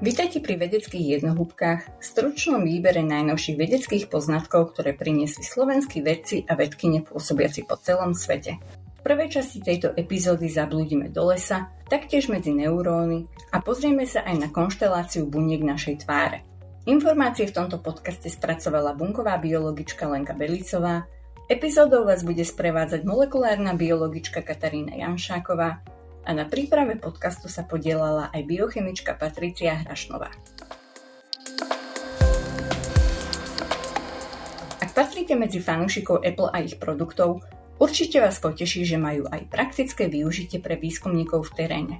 Vítajte pri vedeckých jednohúbkách, stručnom výbere najnovších vedeckých poznatkov, ktoré priniesli slovenskí vedci a vedkyne pôsobiaci po celom svete. V prvej časti tejto epizódy zablúdime do lesa, taktiež medzi neuróny a pozrieme sa aj na konšteláciu buniek našej tváre. Informácie v tomto podcaste spracovala bunková biologička Lenka Belicová, epizódou vás bude sprevádzať molekulárna biologička Katarína Janšáková a na príprave podcastu sa podielala aj biochemička Patricia Hrašnová. Ak patríte medzi fanúšikov Apple a ich produktov, určite vás poteší, že majú aj praktické využitie pre výskumníkov v teréne.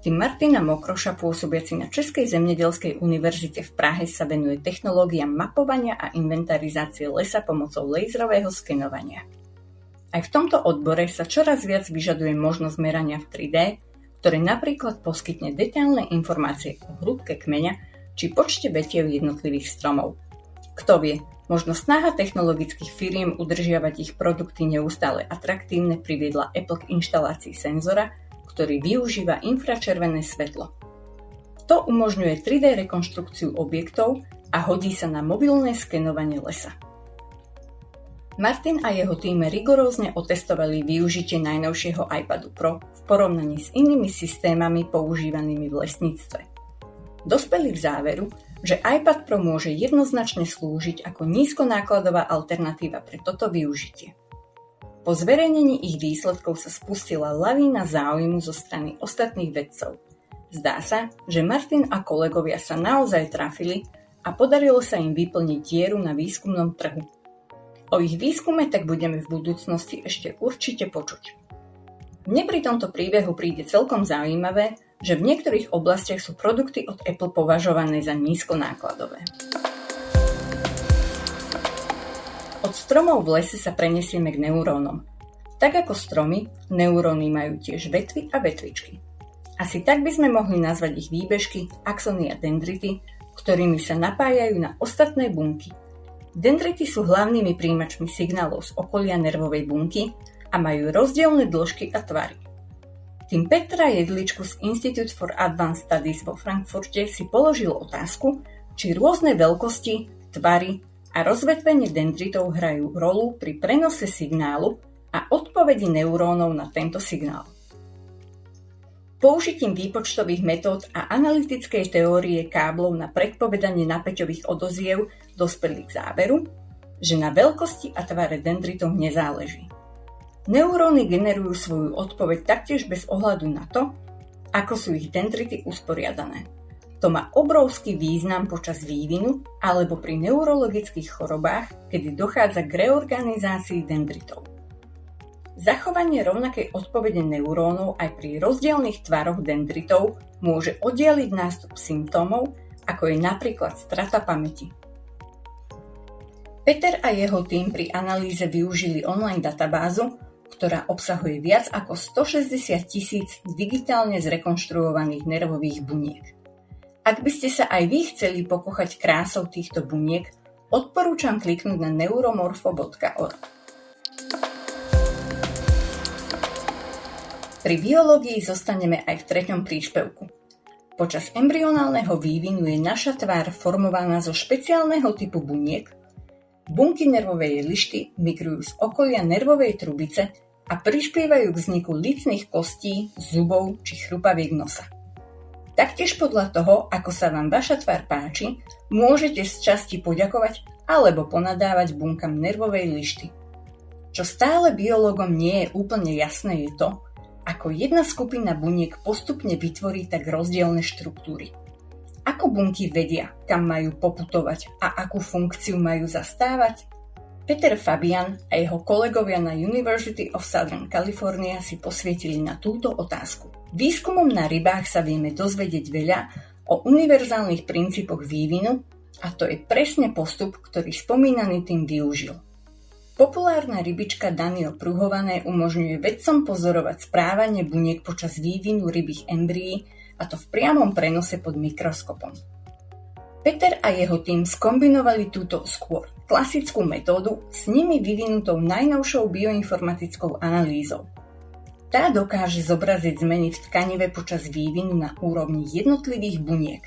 Tým Martina Mokroša, pôsobiaci na Českej zemnedelskej univerzite v Prahe, sa venuje technológiám mapovania a inventarizácie lesa pomocou laserového skenovania. Aj v tomto odbore sa čoraz viac vyžaduje možnosť merania v 3D, ktoré napríklad poskytne detailné informácie o hĺbke kmeňa či počte vetiev jednotlivých stromov. Kto vie, možno snaha technologických firiem udržiavať ich produkty neustále atraktívne priviedla Apple k inštalácii senzora, ktorý využíva infračervené svetlo. To umožňuje 3D rekonštrukciu objektov a hodí sa na mobilné skenovanie lesa. Martin a jeho tým rigorózne otestovali využitie najnovšieho iPadu Pro v porovnaní s inými systémami používanými v lesníctve. Dospeli k záveru, že iPad Pro môže jednoznačne slúžiť ako nízkonákladová alternatíva pre toto využitie. Po zverejnení ich výsledkov sa spustila lavína záujmu zo strany ostatných vedcov. Zdá sa, že Martin a kolegovia sa naozaj trafili a podarilo sa im vyplniť dieru na výskumnom trhu O ich výskume tak budeme v budúcnosti ešte určite počuť. Mne pri tomto príbehu príde celkom zaujímavé, že v niektorých oblastiach sú produkty od Apple považované za nízkonákladové. Od stromov v lese sa prenesieme k neurónom. Tak ako stromy, neuróny majú tiež vetvy a vetvičky. Asi tak by sme mohli nazvať ich výbežky, axony a dendrity, ktorými sa napájajú na ostatné bunky Dendrity sú hlavnými príjimačmi signálov z okolia nervovej bunky a majú rozdielne dĺžky a tvary. Tým Petra Jedličku z Institute for Advanced Studies vo Frankfurte si položil otázku, či rôzne veľkosti, tvary a rozvetvenie dendritov hrajú rolu pri prenose signálu a odpovedi neurónov na tento signál. Použitím výpočtových metód a analytickej teórie káblov na predpovedanie napäťových odoziev dospeli k záveru, že na veľkosti a tvare dendritov nezáleží. Neuróny generujú svoju odpoveď taktiež bez ohľadu na to, ako sú ich dendrity usporiadané. To má obrovský význam počas vývinu alebo pri neurologických chorobách, kedy dochádza k reorganizácii dendritov. Zachovanie rovnakej odpovede neurónov aj pri rozdielných tvaroch dendritov môže oddialiť nástup symptómov, ako je napríklad strata pamäti. Peter a jeho tým pri analýze využili online databázu, ktorá obsahuje viac ako 160 tisíc digitálne zrekonštruovaných nervových buniek. Ak by ste sa aj vy chceli pokochať krásou týchto buniek, odporúčam kliknúť na neuromorfo.org. Pri biológii zostaneme aj v treťom príspevku. Počas embryonálneho vývinu je naša tvár formovaná zo špeciálneho typu buniek. Bunky nervovej lišty migrujú z okolia nervovej trubice a prispievajú k vzniku licných kostí, zubov či chrupaviek nosa. Taktiež podľa toho, ako sa vám vaša tvár páči, môžete z časti poďakovať alebo ponadávať bunkám nervovej lišty. Čo stále biológom nie je úplne jasné je to, ako jedna skupina buniek postupne vytvorí tak rozdielne štruktúry. Ako bunky vedia, kam majú poputovať a akú funkciu majú zastávať? Peter Fabian a jeho kolegovia na University of Southern California si posvietili na túto otázku. Výskumom na rybách sa vieme dozvedieť veľa o univerzálnych princípoch vývinu a to je presne postup, ktorý spomínaný tým využil. Populárna rybička Danio pruhované umožňuje vedcom pozorovať správanie buniek počas vývinu rybých embryí a to v priamom prenose pod mikroskopom. Peter a jeho tým skombinovali túto skôr klasickú metódu s nimi vyvinutou najnovšou bioinformatickou analýzou. Tá dokáže zobraziť zmeny v tkanive počas vývinu na úrovni jednotlivých buniek.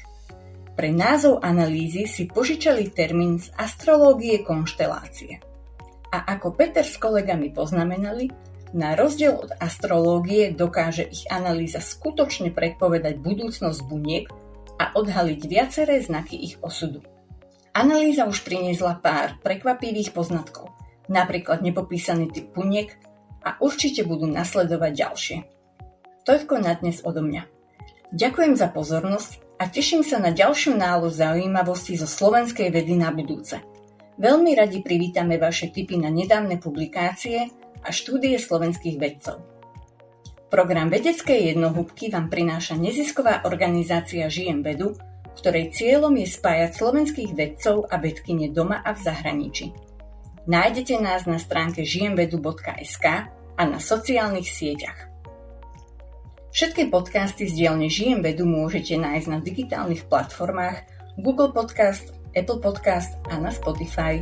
Pre názov analýzy si požičali termín z astrológie konštelácie. A ako Peter s kolegami poznamenali, na rozdiel od astrológie dokáže ich analýza skutočne predpovedať budúcnosť buniek a odhaliť viaceré znaky ich osudu. Analýza už priniesla pár prekvapivých poznatkov, napríklad nepopísaný typ buniek a určite budú nasledovať ďalšie. Toľko na dnes odo mňa. Ďakujem za pozornosť a teším sa na ďalšiu nálož zaujímavostí zo slovenskej vedy na budúce. Veľmi radi privítame vaše tipy na nedávne publikácie a štúdie slovenských vedcov. Program Vedeckej jednohúbky vám prináša nezisková organizácia Žijem vedu, ktorej cieľom je spájať slovenských vedcov a vedkyne doma a v zahraničí. Nájdete nás na stránke žijemvedu.sk a na sociálnych sieťach. Všetky podcasty z dielne Žijem vedu môžete nájsť na digitálnych platformách Google Podcast, Apple Podcast a na Spotify.